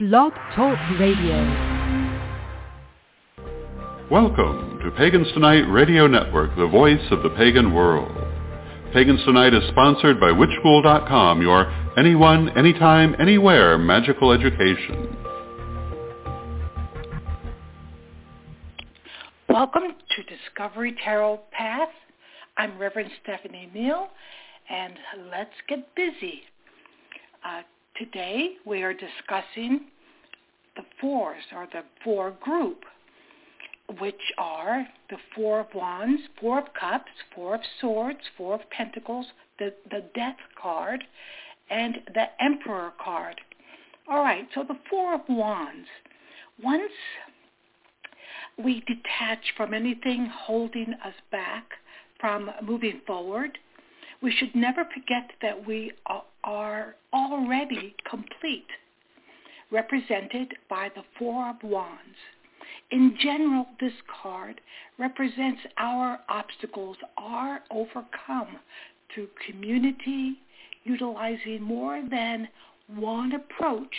Blog Talk Radio. Welcome to Pagans Tonight Radio Network, the voice of the pagan world. Pagans Tonight is sponsored by WitchSchool.com, your anyone, anytime, anywhere magical education. Welcome to Discovery Tarot Path. I'm Reverend Stephanie Neal, and let's get busy. Uh, today we are discussing the fours, or the four group, which are the Four of Wands, Four of Cups, Four of Swords, Four of Pentacles, the, the Death card, and the Emperor card. All right, so the Four of Wands. Once we detach from anything holding us back from moving forward, we should never forget that we are already complete, represented by the Four of Wands. In general, this card represents our obstacles are overcome through community, utilizing more than one approach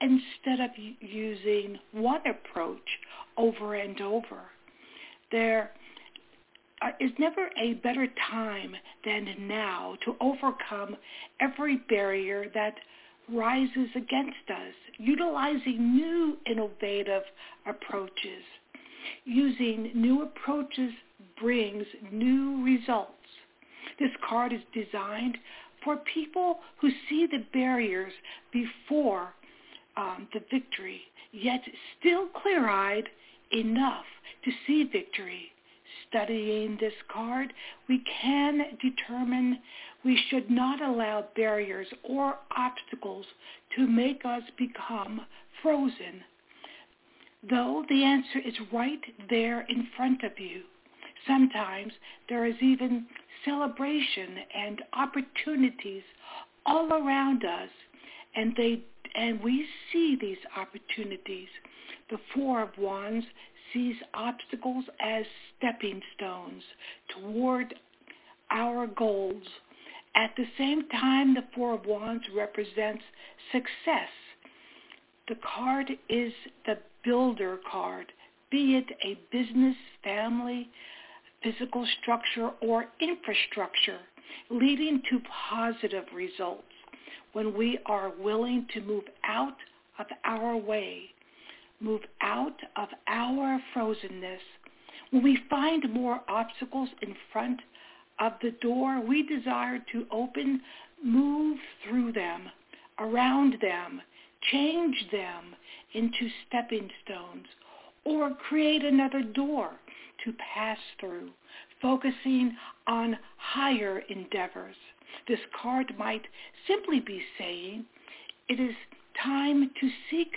instead of using one approach over and over. There is never a better time than now to overcome every barrier that rises against us, utilizing new innovative approaches. Using new approaches brings new results. This card is designed for people who see the barriers before um, the victory, yet still clear-eyed enough to see victory. Studying this card, we can determine we should not allow barriers or obstacles to make us become frozen. Though the answer is right there in front of you, sometimes there is even celebration and opportunities all around us, and they and we see these opportunities. The Four of Wands sees obstacles as stepping stones toward our goals. At the same time, the Four of Wands represents success. The card is the builder card, be it a business, family, physical structure, or infrastructure, leading to positive results when we are willing to move out of our way, move out of our frozenness. When we find more obstacles in front of the door we desire to open, move through them, around them, change them into stepping stones, or create another door to pass through, focusing on higher endeavors. This card might simply be saying it is time to seek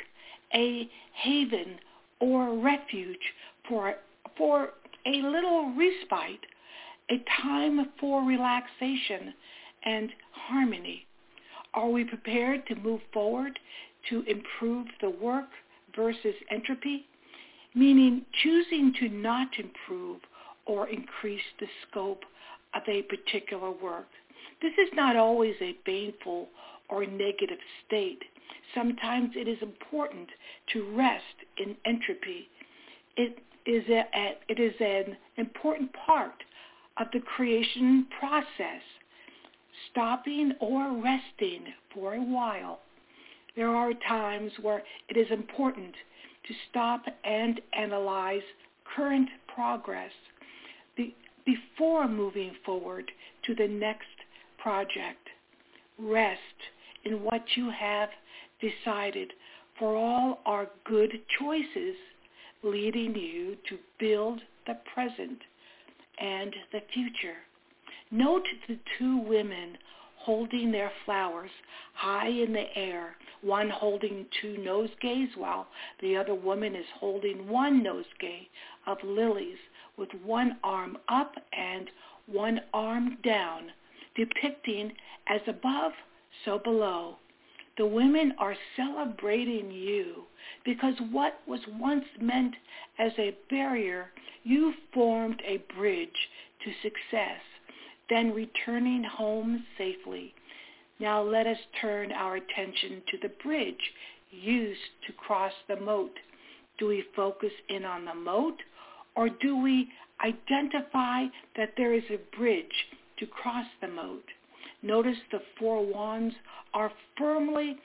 a haven or refuge for, for a little respite, a time for relaxation and harmony. Are we prepared to move forward to improve the work versus entropy? Meaning choosing to not improve or increase the scope of a particular work. This is not always a painful or negative state. Sometimes it is important to rest in entropy. It is, a, it is an important part of the creation process, stopping or resting for a while. There are times where it is important to stop and analyze current progress before moving forward to the next project. Rest in what you have decided, for all are good choices leading you to build the present and the future. Note the two women holding their flowers high in the air one holding two nosegays while the other woman is holding one nosegay of lilies with one arm up and one arm down, depicting as above, so below. The women are celebrating you because what was once meant as a barrier, you formed a bridge to success, then returning home safely. Now let us turn our attention to the bridge used to cross the moat. Do we focus in on the moat or do we identify that there is a bridge to cross the moat? Notice the four wands are firmly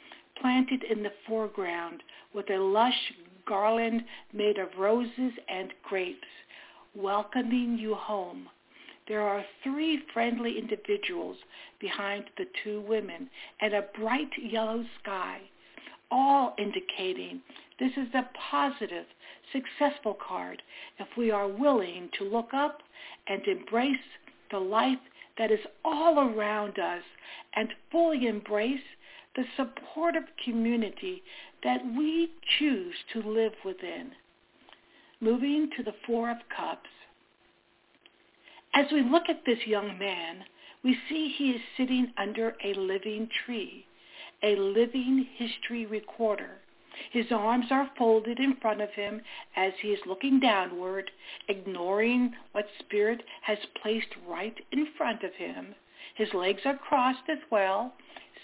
planted in the foreground with a lush garland made of roses and grapes, welcoming you home. There are three friendly individuals behind the two women and a bright yellow sky, all indicating this is a positive, successful card if we are willing to look up and embrace the life that is all around us and fully embrace the supportive community that we choose to live within. Moving to the Four of Cups. As we look at this young man, we see he is sitting under a living tree, a living history recorder. His arms are folded in front of him as he is looking downward, ignoring what Spirit has placed right in front of him. His legs are crossed as well,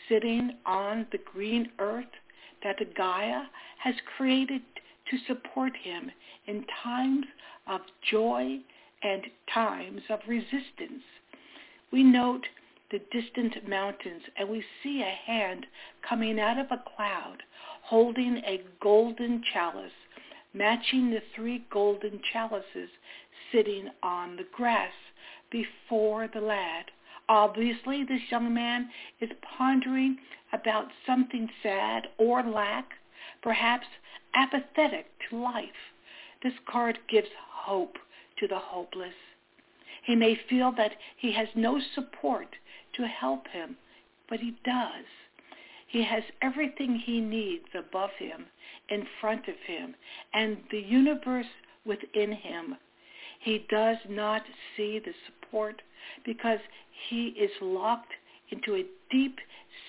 sitting on the green earth that Gaia has created to support him in times of joy and times of resistance. We note the distant mountains and we see a hand coming out of a cloud holding a golden chalice, matching the three golden chalices sitting on the grass before the lad. Obviously, this young man is pondering about something sad or lack, perhaps apathetic to life. This card gives hope to the hopeless. He may feel that he has no support to help him, but he does. He has everything he needs above him, in front of him, and the universe within him. He does not see the support because he is locked into a deep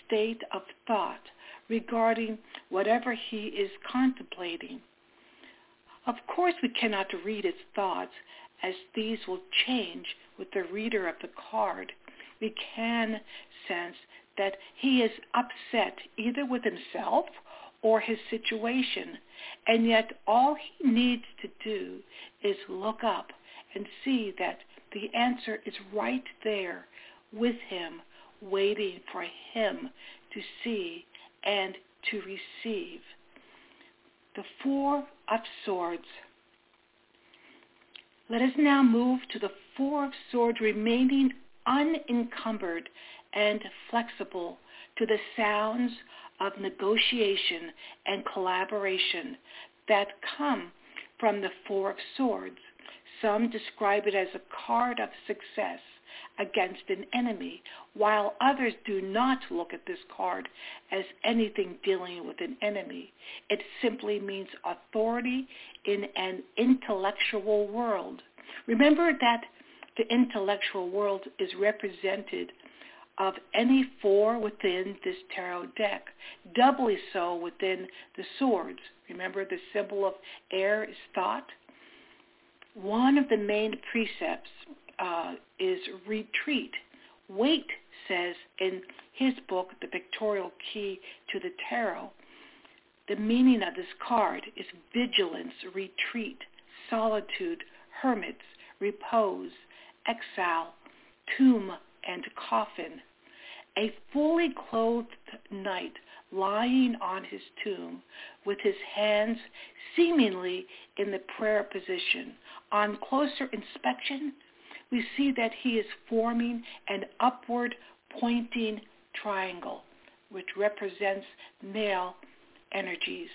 state of thought regarding whatever he is contemplating. Of course, we cannot read his thoughts as these will change with the reader of the card. We can sense that he is upset either with himself or his situation, and yet all he needs to do is look up and see that the answer is right there with him, waiting for him to see and to receive. The Four of Swords. Let us now move to the Four of Swords remaining unencumbered and flexible to the sounds of negotiation and collaboration that come from the Four of Swords. Some describe it as a card of success against an enemy, while others do not look at this card as anything dealing with an enemy. It simply means authority in an intellectual world. Remember that the intellectual world is represented of any four within this tarot deck, doubly so within the swords. Remember the symbol of air is thought? One of the main precepts uh, is retreat. Waite says in his book, The Pictorial Key to the Tarot, the meaning of this card is vigilance, retreat, solitude, hermits, repose, exile, tomb, and coffin. A fully clothed knight lying on his tomb with his hands seemingly in the prayer position. On closer inspection, we see that he is forming an upward pointing triangle, which represents male energies.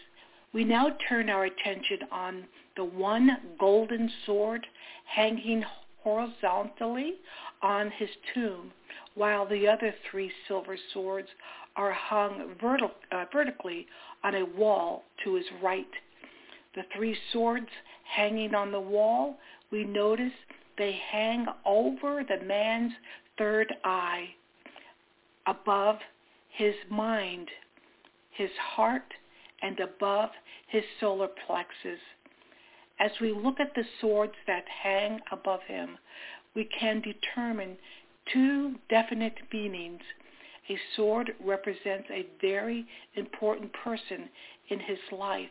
We now turn our attention on the one golden sword hanging horizontally on his tomb, while the other three silver swords are hung uh, vertically on a wall to his right. The three swords hanging on the wall, we notice they hang over the man's third eye, above his mind, his heart, and above his solar plexus. As we look at the swords that hang above him, we can determine two definite meanings. A sword represents a very important person in his life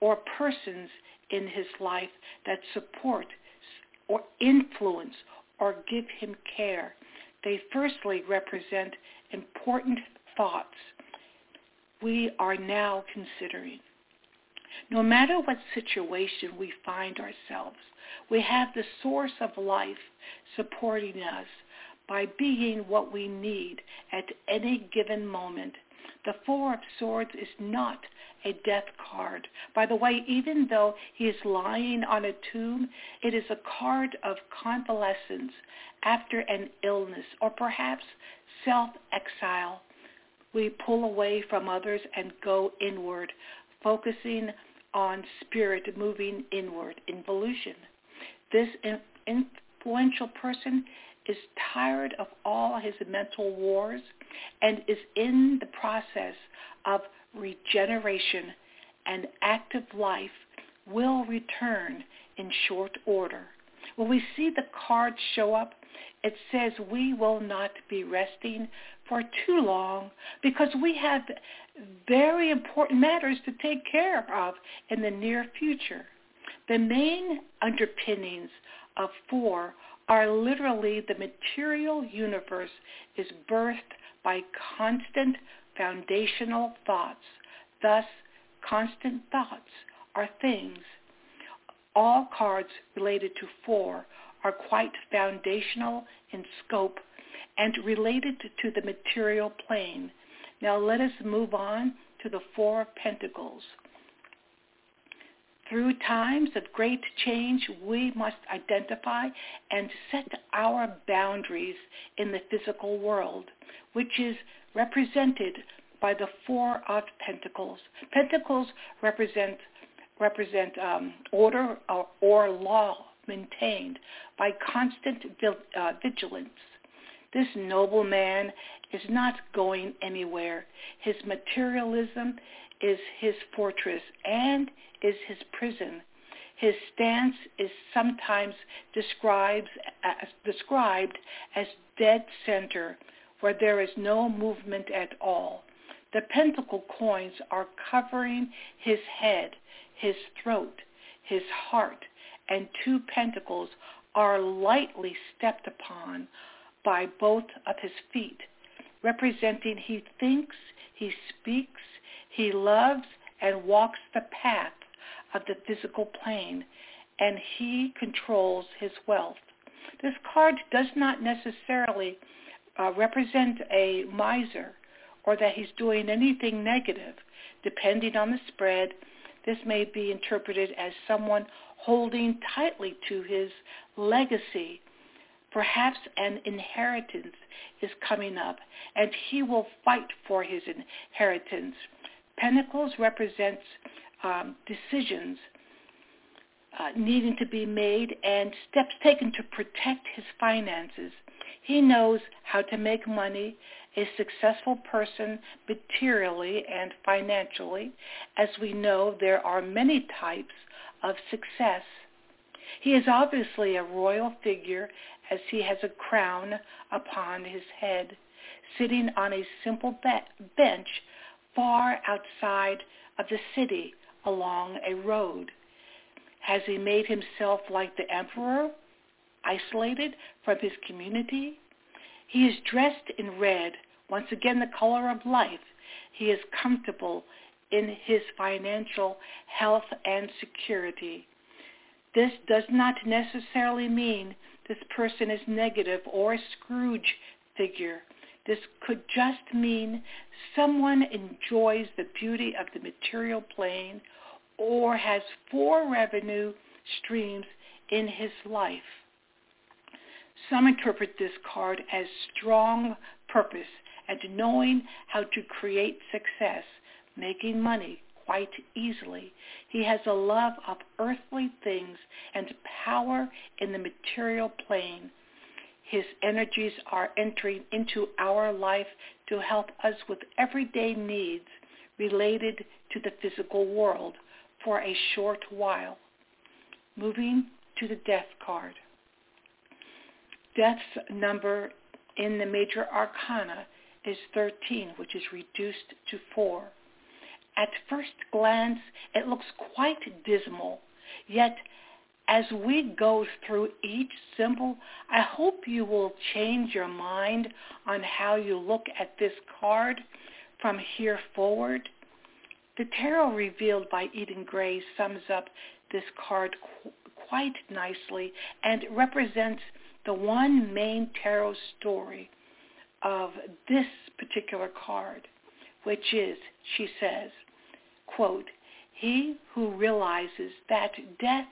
or persons in his life that support or influence or give him care. They firstly represent important thoughts we are now considering. No matter what situation we find ourselves, we have the source of life supporting us by being what we need at any given moment. The Four of Swords is not a death card. By the way, even though he is lying on a tomb, it is a card of convalescence after an illness or perhaps self-exile. We pull away from others and go inward, focusing on spirit moving inward, involution. This influential person is tired of all his mental wars and is in the process of regeneration and active life will return in short order. When we see the cards show up, it says we will not be resting for too long because we have very important matters to take care of in the near future. The main underpinnings of four are literally the material universe is birthed by constant foundational thoughts. Thus, constant thoughts are things. All cards related to four are quite foundational in scope and related to the material plane. Now let us move on to the Four of Pentacles. Through times of great change, we must identify and set our boundaries in the physical world, which is represented by the Four of Pentacles. Pentacles represent represent um, order or, or, law maintained by constant uh, vigilance. This noble man is not going anywhere. His materialism is his fortress and is his prison. His stance is sometimes described as, described as dead center, where there is no movement at all. The pentacle coins are covering his head, his throat, his heart, and two pentacles are lightly stepped upon by both of his feet, representing he thinks, he speaks, he loves, and walks the path of the physical plane, and he controls his wealth. This card does not necessarily uh, represent a miser or that he's doing anything negative. Depending on the spread, this may be interpreted as someone holding tightly to his legacy. Perhaps an inheritance is coming up, and he will fight for his inheritance. Pentacles represents um, decisions uh, needing to be made and steps taken to protect his finances. He knows how to make money, a successful person materially and financially. As we know, there are many types of success. He is obviously a royal figure as he has a crown upon his head, sitting on a simple be- bench far outside of the city along a road. Has he made himself like the emperor, isolated from his community? He is dressed in red, once again the color of life. He is comfortable in his financial health and security. This does not necessarily mean this person is negative or a Scrooge figure. This could just mean someone enjoys the beauty of the material plane or has four revenue streams in his life. Some interpret this card as strong purpose and knowing how to create success, making money quite easily. He has a love of earthly things and power in the material plane. His energies are entering into our life to help us with everyday needs related to the physical world for a short while. Moving to the death card. Death's number in the major arcana is 13, which is reduced to 4. At first glance, it looks quite dismal, yet as we go through each symbol, I hope you will change your mind on how you look at this card from here forward. The tarot revealed by Eden Gray sums up this card qu- quite nicely and represents the one main tarot story of this particular card, which is, she says, quote, he who realizes that death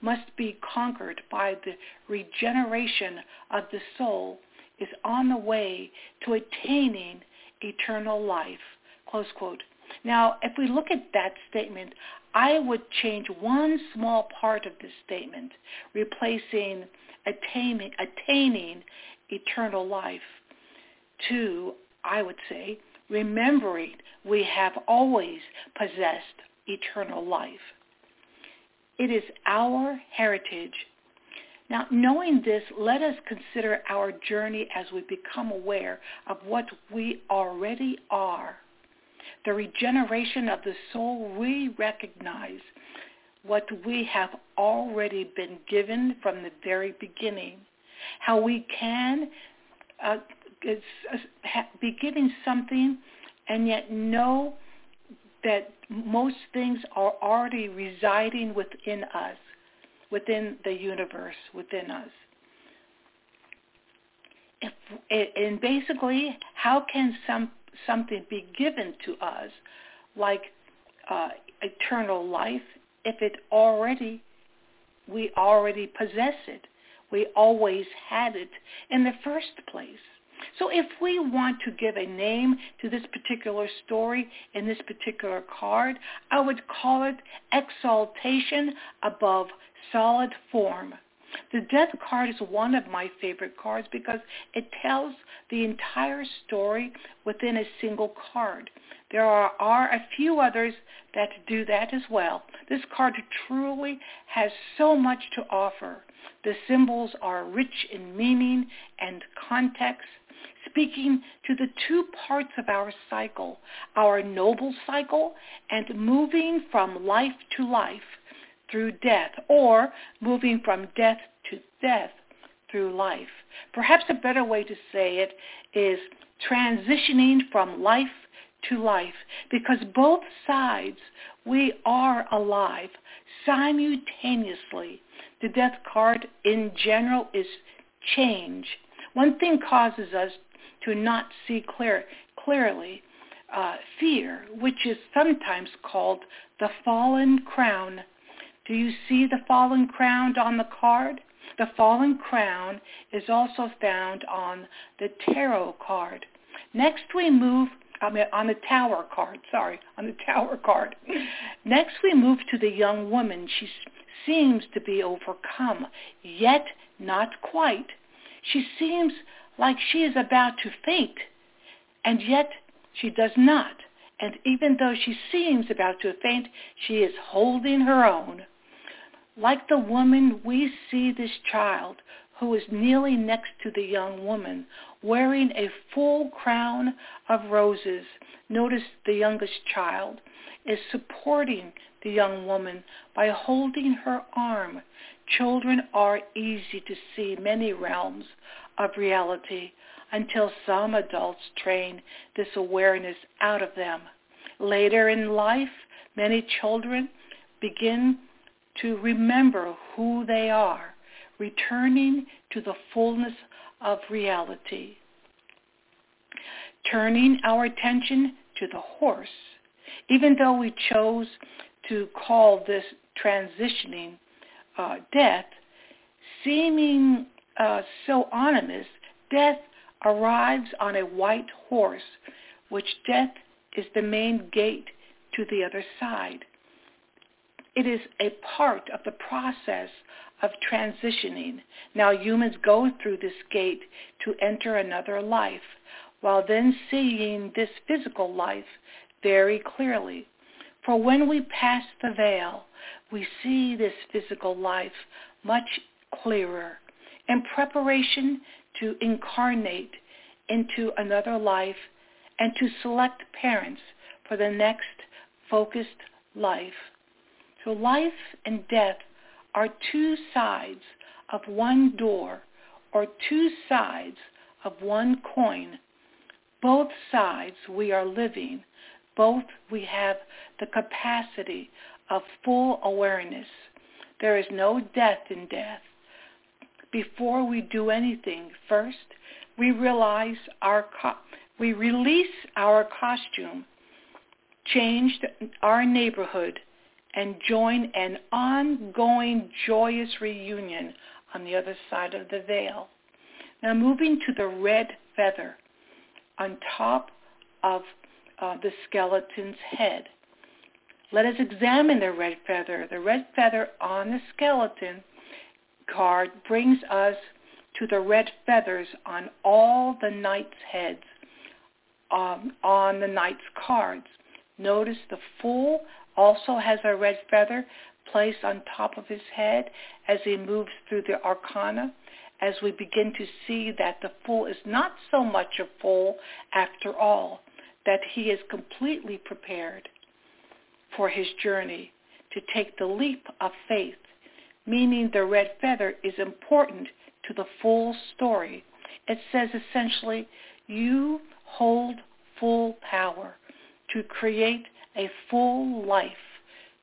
must be conquered by the regeneration of the soul is on the way to attaining eternal life. Close quote. Now, if we look at that statement, I would change one small part of this statement, replacing attaining, attaining eternal life to, I would say, remembering we have always possessed eternal life. It is our heritage. Now, knowing this, let us consider our journey as we become aware of what we already are. The regeneration of the soul, we recognize what we have already been given from the very beginning. How we can uh, be given something and yet know that most things are already residing within us, within the universe, within us. If, and basically, how can some something be given to us, like uh, eternal life, if it already we already possess it? We always had it in the first place. So if we want to give a name to this particular story in this particular card, I would call it exaltation above solid form. The death card is one of my favorite cards because it tells the entire story within a single card. There are, are, a few others that do that as well. This card truly has so much to offer. The symbols are rich in meaning and context speaking to the two parts of our cycle, our noble cycle and moving from life to life through death or moving from death to death through life. Perhaps a better way to say it is transitioning from life to life because both sides we are alive simultaneously. The death card in general is change. One thing causes us to not see clear, clearly. Uh, fear, which is sometimes called the fallen crown. Do you see the fallen crown on the card? The fallen crown is also found on the tarot card. Next we move I mean, on the tower card, sorry, on the tower card. Next we move to the young woman. She seems to be overcome, yet not quite. She seems like she is about to faint, and yet she does not. And even though she seems about to faint, she is holding her own. Like the woman, we see this child who is kneeling next to the young woman, wearing a full crown of roses. Notice the youngest child is supporting the young woman by holding her arm. Children are easy to see many realms of reality until some adults train this awareness out of them. Later in life, many children begin to remember who they are, returning to the fullness of reality. Turning our attention to the horse, even though we chose to call this transitioning uh, death, seeming uh, so ominous, death arrives on a white horse, which death is the main gate to the other side. It is a part of the process of transitioning. Now humans go through this gate to enter another life, while then seeing this physical life very clearly. For when we pass the veil, we see this physical life much clearer in preparation to incarnate into another life and to select parents for the next focused life. So life and death are two sides of one door or two sides of one coin. Both sides we are living. Both we have the capacity of full awareness. There is no death in death. Before we do anything, first we realize our co- we release our costume, change our neighborhood, and join an ongoing joyous reunion on the other side of the veil. Now moving to the red feather on top of uh, the skeleton's head. Let us examine the red feather. The red feather on the skeleton card brings us to the red feathers on all the knight's heads um, on the knight's cards. Notice the fool also has a red feather placed on top of his head as he moves through the arcana as we begin to see that the fool is not so much a fool after all, that he is completely prepared for his journey to take the leap of faith, meaning the red feather is important to the full story. It says essentially, you hold full power to create a full life,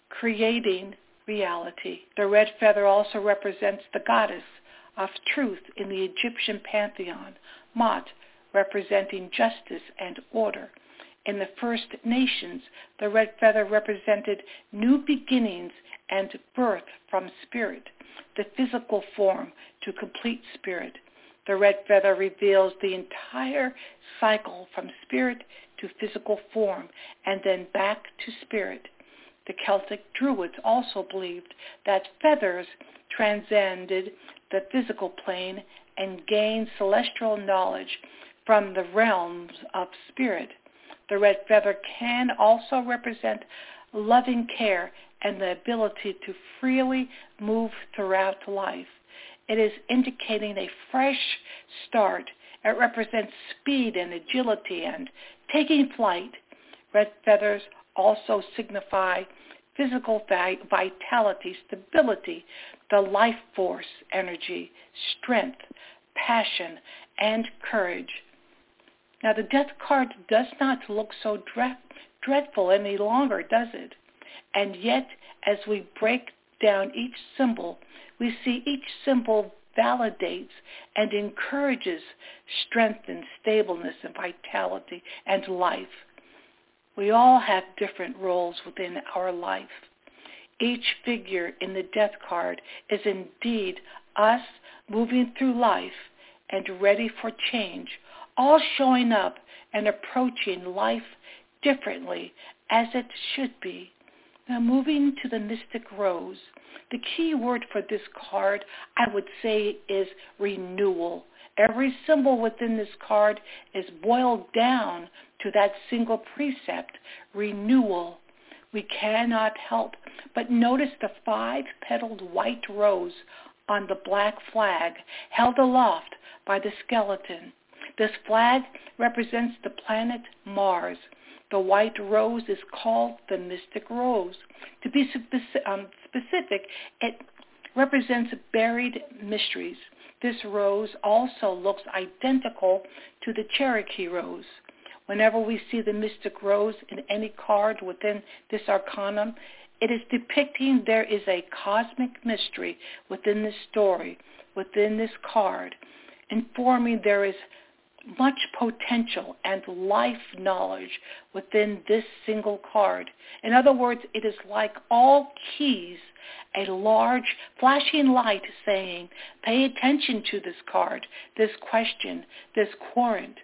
creating reality. The red feather also represents the goddess of truth in the Egyptian pantheon, Ma'at, representing justice and order. In the First Nations, the red feather represented new beginnings and birth from spirit, the physical form to complete spirit. The red feather reveals the entire cycle from spirit to physical form and then back to spirit. The Celtic Druids also believed that feathers transcended the physical plane and gained celestial knowledge from the realms of spirit. The red feather can also represent loving care and the ability to freely move throughout life. It is indicating a fresh start. It represents speed and agility and taking flight. Red feathers also signify physical vitality, stability, the life force energy, strength, passion, and courage. Now the death card does not look so dread, dreadful any longer, does it? And yet, as we break down each symbol, we see each symbol validates and encourages strength and stableness and vitality and life. We all have different roles within our life. Each figure in the death card is indeed us moving through life and ready for change, all showing up and approaching life differently as it should be. Now moving to the Mystic Rose, the key word for this card, I would say, is renewal. Every symbol within this card is boiled down to that single precept, renewal. We cannot help but notice the five-petaled white rose on the black flag held aloft by the skeleton. This flag represents the planet Mars. The white rose is called the mystic rose. To be um, specific, it represents buried mysteries. This rose also looks identical to the Cherokee rose. Whenever we see the mystic rose in any card within this arcanum, it is depicting there is a cosmic mystery within this story, within this card, informing there is much potential and life knowledge within this single card. In other words, it is like all keys, a large flashing light saying, pay attention to this card, this question, this querent.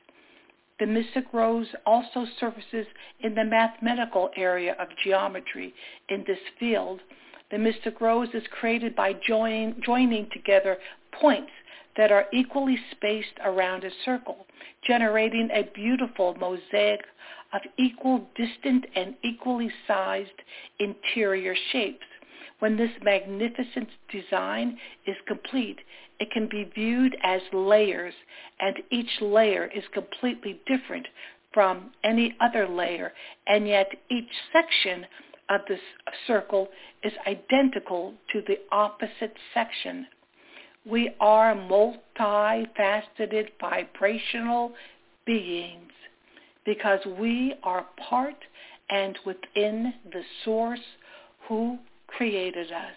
The mystic rose also surfaces in the mathematical area of geometry in this field. The mystic rose is created by join, joining together points that are equally spaced around a circle, generating a beautiful mosaic of equal distant and equally sized interior shapes. When this magnificent design is complete, it can be viewed as layers, and each layer is completely different from any other layer, and yet each section of this circle is identical to the opposite section. We are multifaceted vibrational beings because we are part and within the source who created us.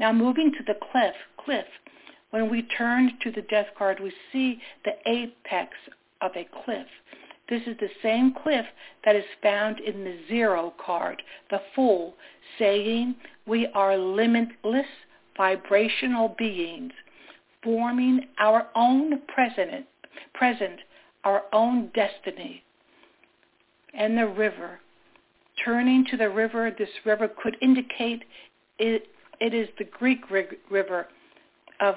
Now moving to the cliff, cliff, when we turn to the death card, we see the apex of a cliff. This is the same cliff that is found in the zero card, the fool, saying we are limitless vibrational beings forming our own present, present, our own destiny. And the river. Turning to the river, this river could indicate it, it is the Greek river of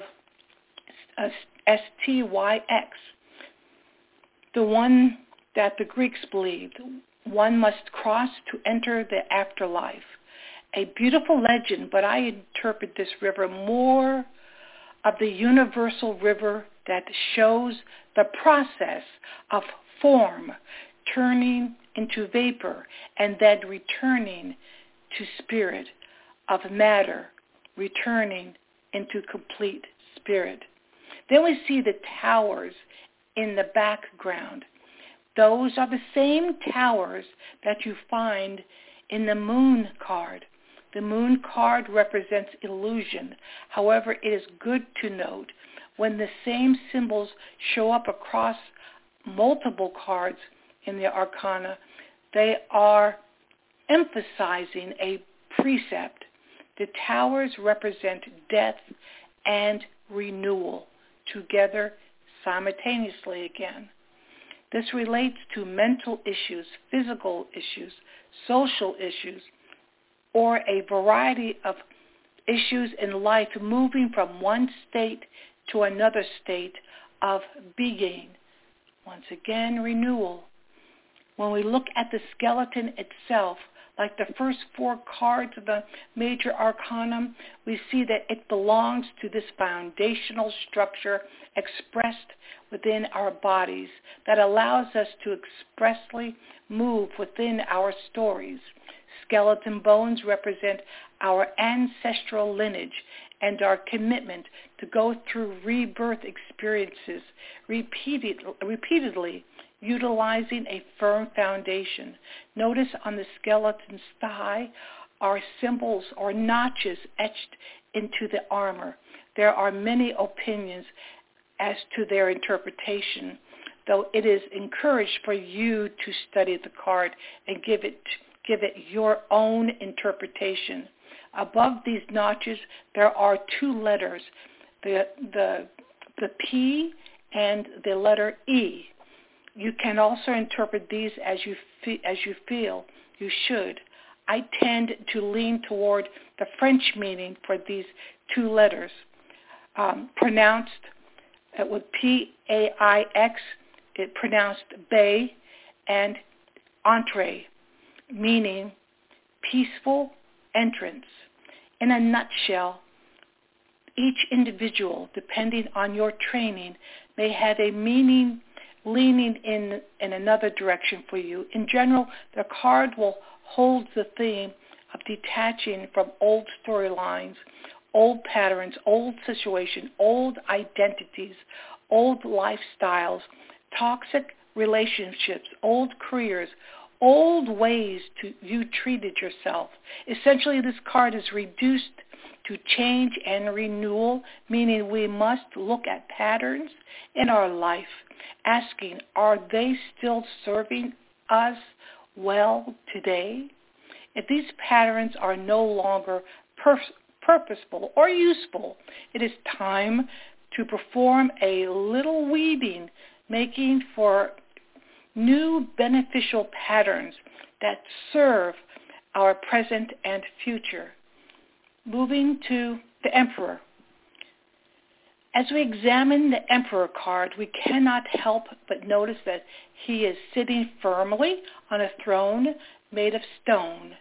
S-T-Y-X, uh, the one that the Greeks believed one must cross to enter the afterlife a beautiful legend, but I interpret this river more of the universal river that shows the process of form turning into vapor and then returning to spirit, of matter returning into complete spirit. Then we see the towers in the background. Those are the same towers that you find in the moon card. The moon card represents illusion. However, it is good to note when the same symbols show up across multiple cards in the arcana, they are emphasizing a precept. The towers represent death and renewal together simultaneously again. This relates to mental issues, physical issues, social issues, or a variety of issues in life moving from one state to another state of being. Once again, renewal. When we look at the skeleton itself, like the first four cards of the major arcanum, we see that it belongs to this foundational structure expressed within our bodies that allows us to expressly move within our stories. Skeleton bones represent our ancestral lineage and our commitment to go through rebirth experiences repeated, repeatedly utilizing a firm foundation. Notice on the skeleton's thigh are symbols or notches etched into the armor. There are many opinions as to their interpretation, though it is encouraged for you to study the card and give it give it your own interpretation. Above these notches, there are two letters, the, the, the P and the letter E. You can also interpret these as you, fe- as you feel you should. I tend to lean toward the French meaning for these two letters, um, pronounced uh, with P-A-I-X, it pronounced bay, and entree meaning peaceful entrance. In a nutshell, each individual, depending on your training, may have a meaning leaning in, in another direction for you. In general, the card will hold the theme of detaching from old storylines, old patterns, old situations, old identities, old lifestyles, toxic relationships, old careers, old ways to you treated yourself. Essentially, this card is reduced to change and renewal, meaning we must look at patterns in our life, asking, are they still serving us well today? If these patterns are no longer per- purposeful or useful, it is time to perform a little weeding, making for new beneficial patterns that serve our present and future. Moving to the Emperor. As we examine the Emperor card, we cannot help but notice that he is sitting firmly on a throne made of stone.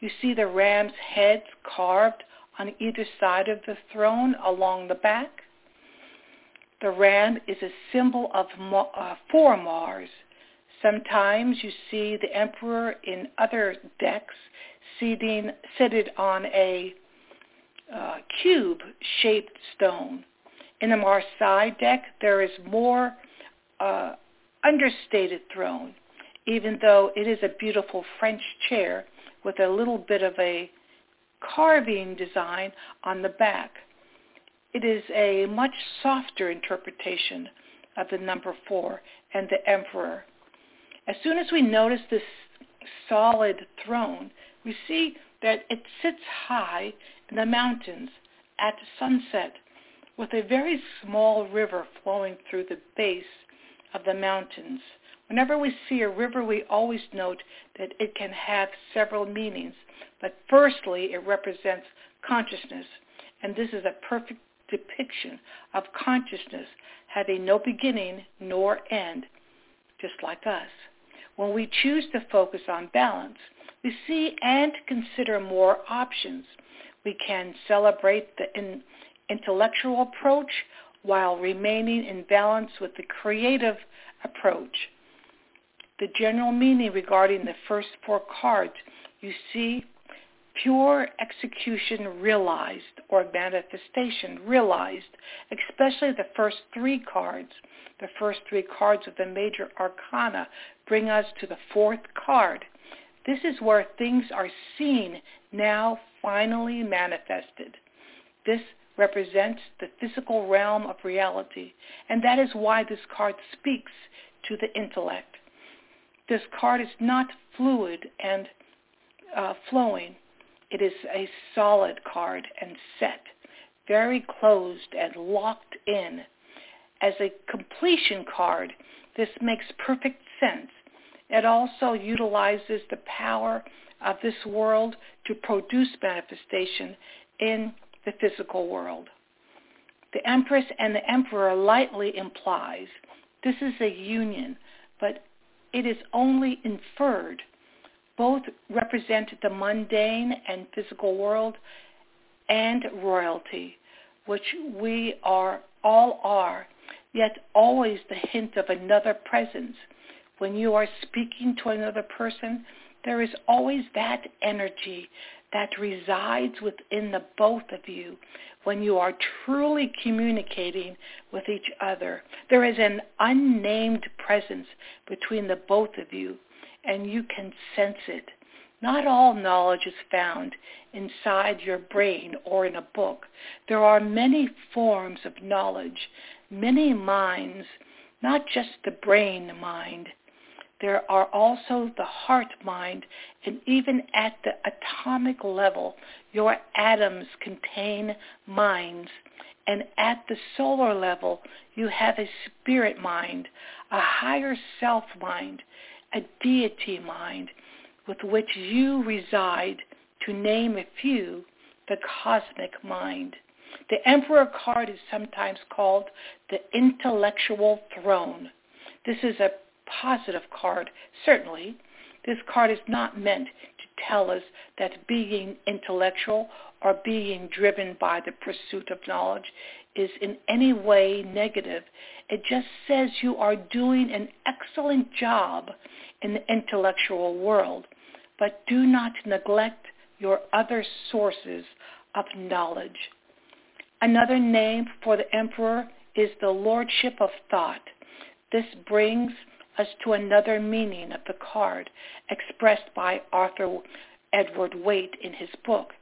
You see the ram's heads carved on either side of the throne along the back. The ram is a symbol of uh, for Mars. Sometimes you see the emperor in other decks seating, seated on a uh, cube-shaped stone. In the Mars side deck, there is more uh, understated throne, even though it is a beautiful French chair with a little bit of a carving design on the back. It is a much softer interpretation of the number four and the emperor. As soon as we notice this solid throne, we see that it sits high in the mountains at sunset with a very small river flowing through the base of the mountains. Whenever we see a river, we always note that it can have several meanings. But firstly, it represents consciousness, and this is a perfect depiction of consciousness having no beginning nor end, just like us. When we choose to focus on balance, we see and consider more options. We can celebrate the in, intellectual approach while remaining in balance with the creative approach. The general meaning regarding the first four cards, you see pure execution realized or manifestation realized, especially the first three cards. The first three cards of the major arcana bring us to the fourth card. This is where things are seen, now finally manifested. This represents the physical realm of reality, and that is why this card speaks to the intellect. This card is not fluid and uh, flowing. It is a solid card and set, very closed and locked in. As a completion card, this makes perfect sense. It also utilizes the power of this world to produce manifestation in the physical world. The Empress and the Emperor lightly implies this is a union, but it is only inferred both represent the mundane and physical world and royalty, which we are all are, yet always the hint of another presence. When you are speaking to another person, there is always that energy that resides within the both of you when you are truly communicating with each other. There is an unnamed presence between the both of you and you can sense it. Not all knowledge is found inside your brain or in a book. There are many forms of knowledge, many minds, not just the brain mind. There are also the heart mind, and even at the atomic level, your atoms contain minds. And at the solar level, you have a spirit mind, a higher self mind, a deity mind with which you reside, to name a few, the cosmic mind. The Emperor card is sometimes called the intellectual throne. This is a positive card, certainly. This card is not meant tell us that being intellectual or being driven by the pursuit of knowledge is in any way negative. It just says you are doing an excellent job in the intellectual world, but do not neglect your other sources of knowledge. Another name for the emperor is the lordship of thought. This brings us to another meaning of the card expressed by Arthur Edward Waite in his book.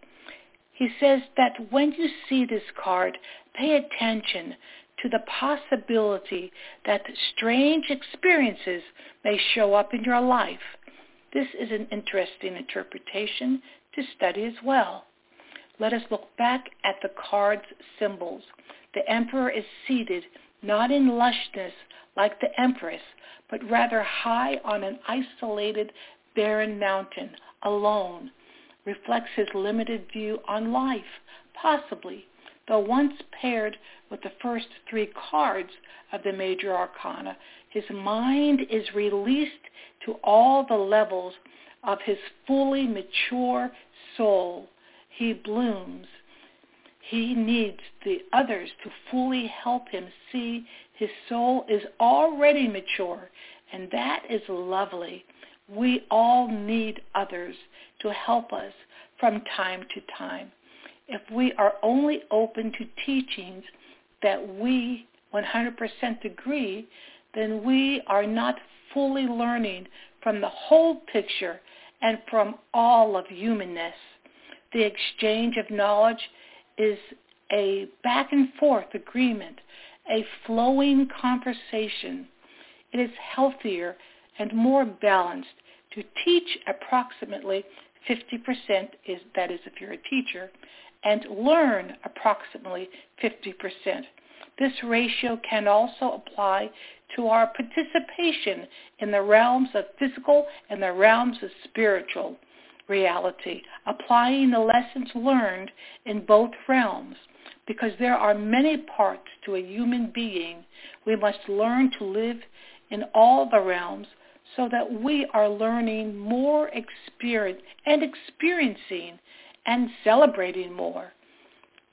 He says that when you see this card, pay attention to the possibility that strange experiences may show up in your life. This is an interesting interpretation to study as well. Let us look back at the card's symbols. The emperor is seated not in lushness like the empress, but rather high on an isolated, barren mountain, alone, reflects his limited view on life, possibly, though once paired with the first three cards of the major arcana, his mind is released to all the levels of his fully mature soul. He blooms. He needs the others to fully help him see his soul is already mature, and that is lovely. We all need others to help us from time to time. If we are only open to teachings that we 100% agree, then we are not fully learning from the whole picture and from all of humanness. The exchange of knowledge is a back and forth agreement, a flowing conversation. It is healthier and more balanced to teach approximately 50% is that is if you're a teacher and learn approximately 50%. This ratio can also apply to our participation in the realms of physical and the realms of spiritual reality, applying the lessons learned in both realms. Because there are many parts to a human being, we must learn to live in all the realms so that we are learning more experience and experiencing and celebrating more.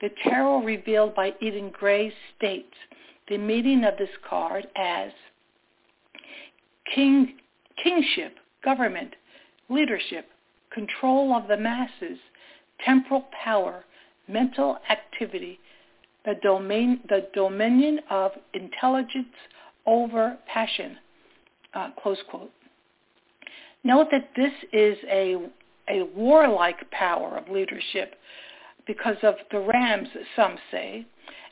The tarot revealed by Eden Gray states the meaning of this card as king, kingship, government, leadership, control of the masses, temporal power, mental activity, the, domain, the dominion of intelligence over passion, uh, close quote. Note that this is a, a warlike power of leadership because of the rams, some say,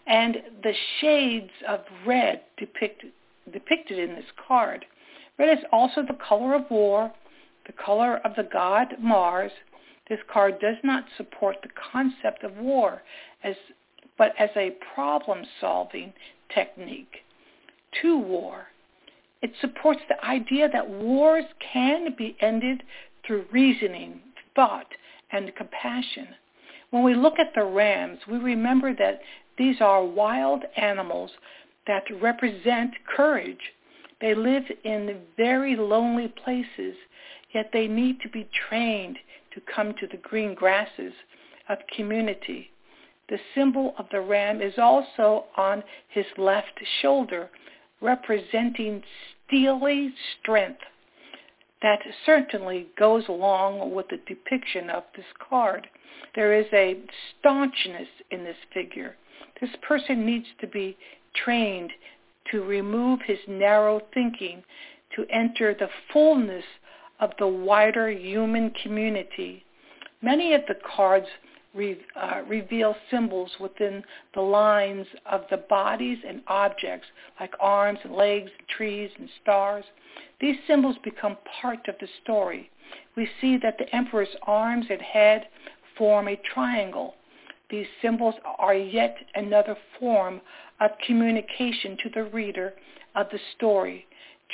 and the shades of red depict, depicted in this card. Red is also the color of war, the color of the god Mars. This card does not support the concept of war, as, but as a problem-solving technique to war. It supports the idea that wars can be ended through reasoning, thought, and compassion. When we look at the rams, we remember that these are wild animals that represent courage. They live in very lonely places, yet they need to be trained to come to the green grasses of community. The symbol of the ram is also on his left shoulder, representing steely strength. That certainly goes along with the depiction of this card. There is a staunchness in this figure. This person needs to be trained to remove his narrow thinking, to enter the fullness of the wider human community. Many of the cards re, uh, reveal symbols within the lines of the bodies and objects like arms and legs, and trees and stars. These symbols become part of the story. We see that the emperor's arms and head form a triangle. These symbols are yet another form of communication to the reader of the story.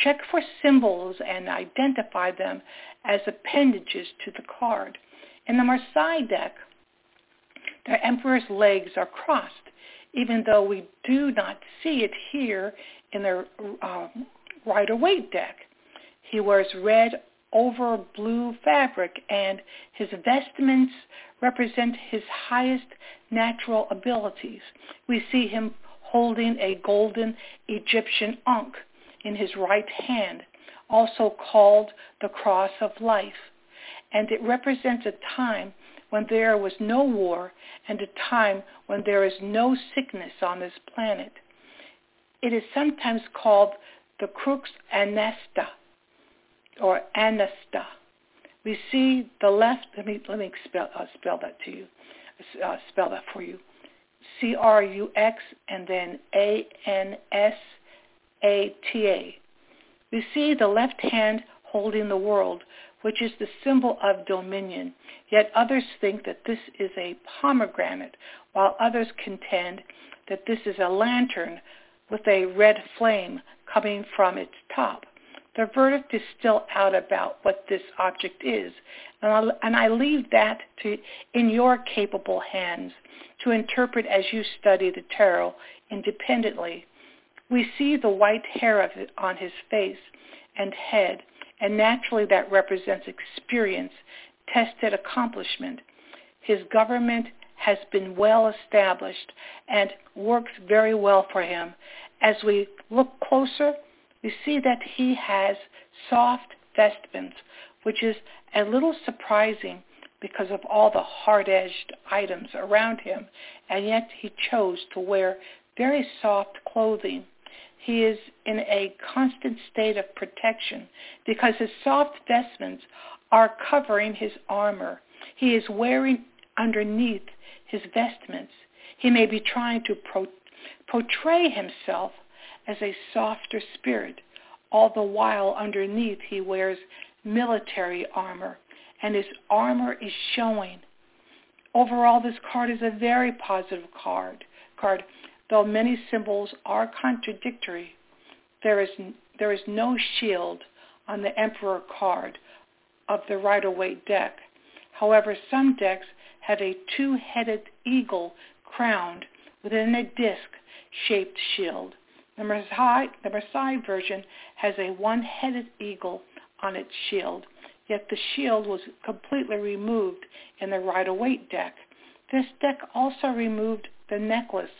Check for symbols and identify them as appendages to the card. In the Marseille deck, the emperor's legs are crossed, even though we do not see it here in the uh, Rider-Waite deck. He wears red over blue fabric, and his vestments represent his highest natural abilities. We see him holding a golden Egyptian ankh in his right hand, also called the cross of life. And it represents a time when there was no war and a time when there is no sickness on this planet. It is sometimes called the crux ansata or anasta, We see the left. Let me let me spell uh, spell that to you. Uh, spell that for you. C R U X and then A N S A T A. We see the left hand holding the world, which is the symbol of dominion. Yet others think that this is a pomegranate, while others contend that this is a lantern with a red flame coming from its top. The verdict is still out about what this object is, and, I'll, and I leave that to in your capable hands to interpret as you study the tarot independently. We see the white hair of it on his face and head, and naturally that represents experience, tested accomplishment. His government has been well established and works very well for him. As we look closer, we see that he has soft vestments, which is a little surprising because of all the hard-edged items around him, and yet he chose to wear very soft clothing. He is in a constant state of protection because his soft vestments are covering his armor. He is wearing underneath his vestments. He may be trying to pro- portray himself as a softer spirit. All the while underneath he wears military armor, and his armor is showing. Overall, this card is a very positive card. Card, though many symbols are contradictory. There is there is no shield on the Emperor card of the Rider-Waite deck. However, some decks have a two-headed eagle crowned within a disc-shaped shield. The Marseille, the Marseille version has a one-headed eagle on its shield, yet the shield was completely removed in the Rider-Waite deck. This deck also removed the necklace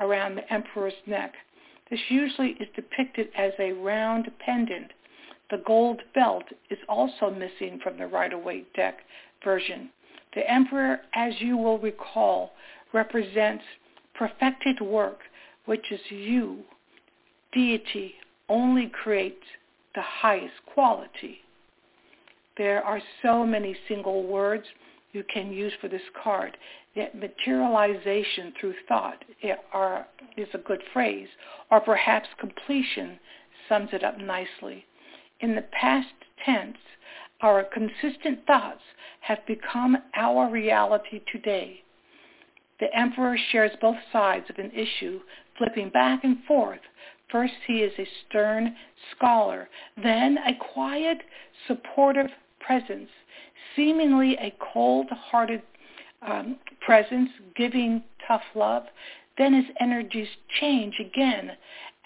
around the emperor's neck. This usually is depicted as a round pendant. The gold belt is also missing from the Rider-Waite deck version. The emperor, as you will recall, represents perfected work, which is you deity only creates the highest quality. There are so many single words you can use for this card. That materialization through thought eh, are, is a good phrase, or perhaps completion sums it up nicely. In the past tense, our consistent thoughts have become our reality today. The emperor shares both sides of an issue, flipping back and forth First, he is a stern scholar, then a quiet, supportive presence, seemingly a cold-hearted um, presence, giving tough love. Then his energies change again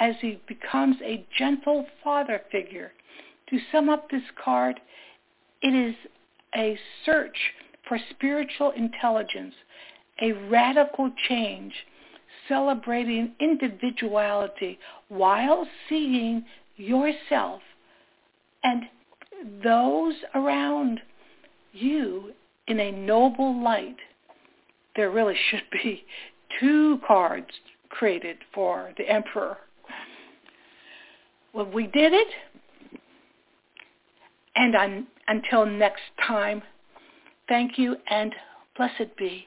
as he becomes a gentle father figure. To sum up this card, it is a search for spiritual intelligence, a radical change celebrating individuality while seeing yourself and those around you in a noble light. There really should be two cards created for the emperor. Well, we did it. And un- until next time, thank you and blessed be.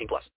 18 plus.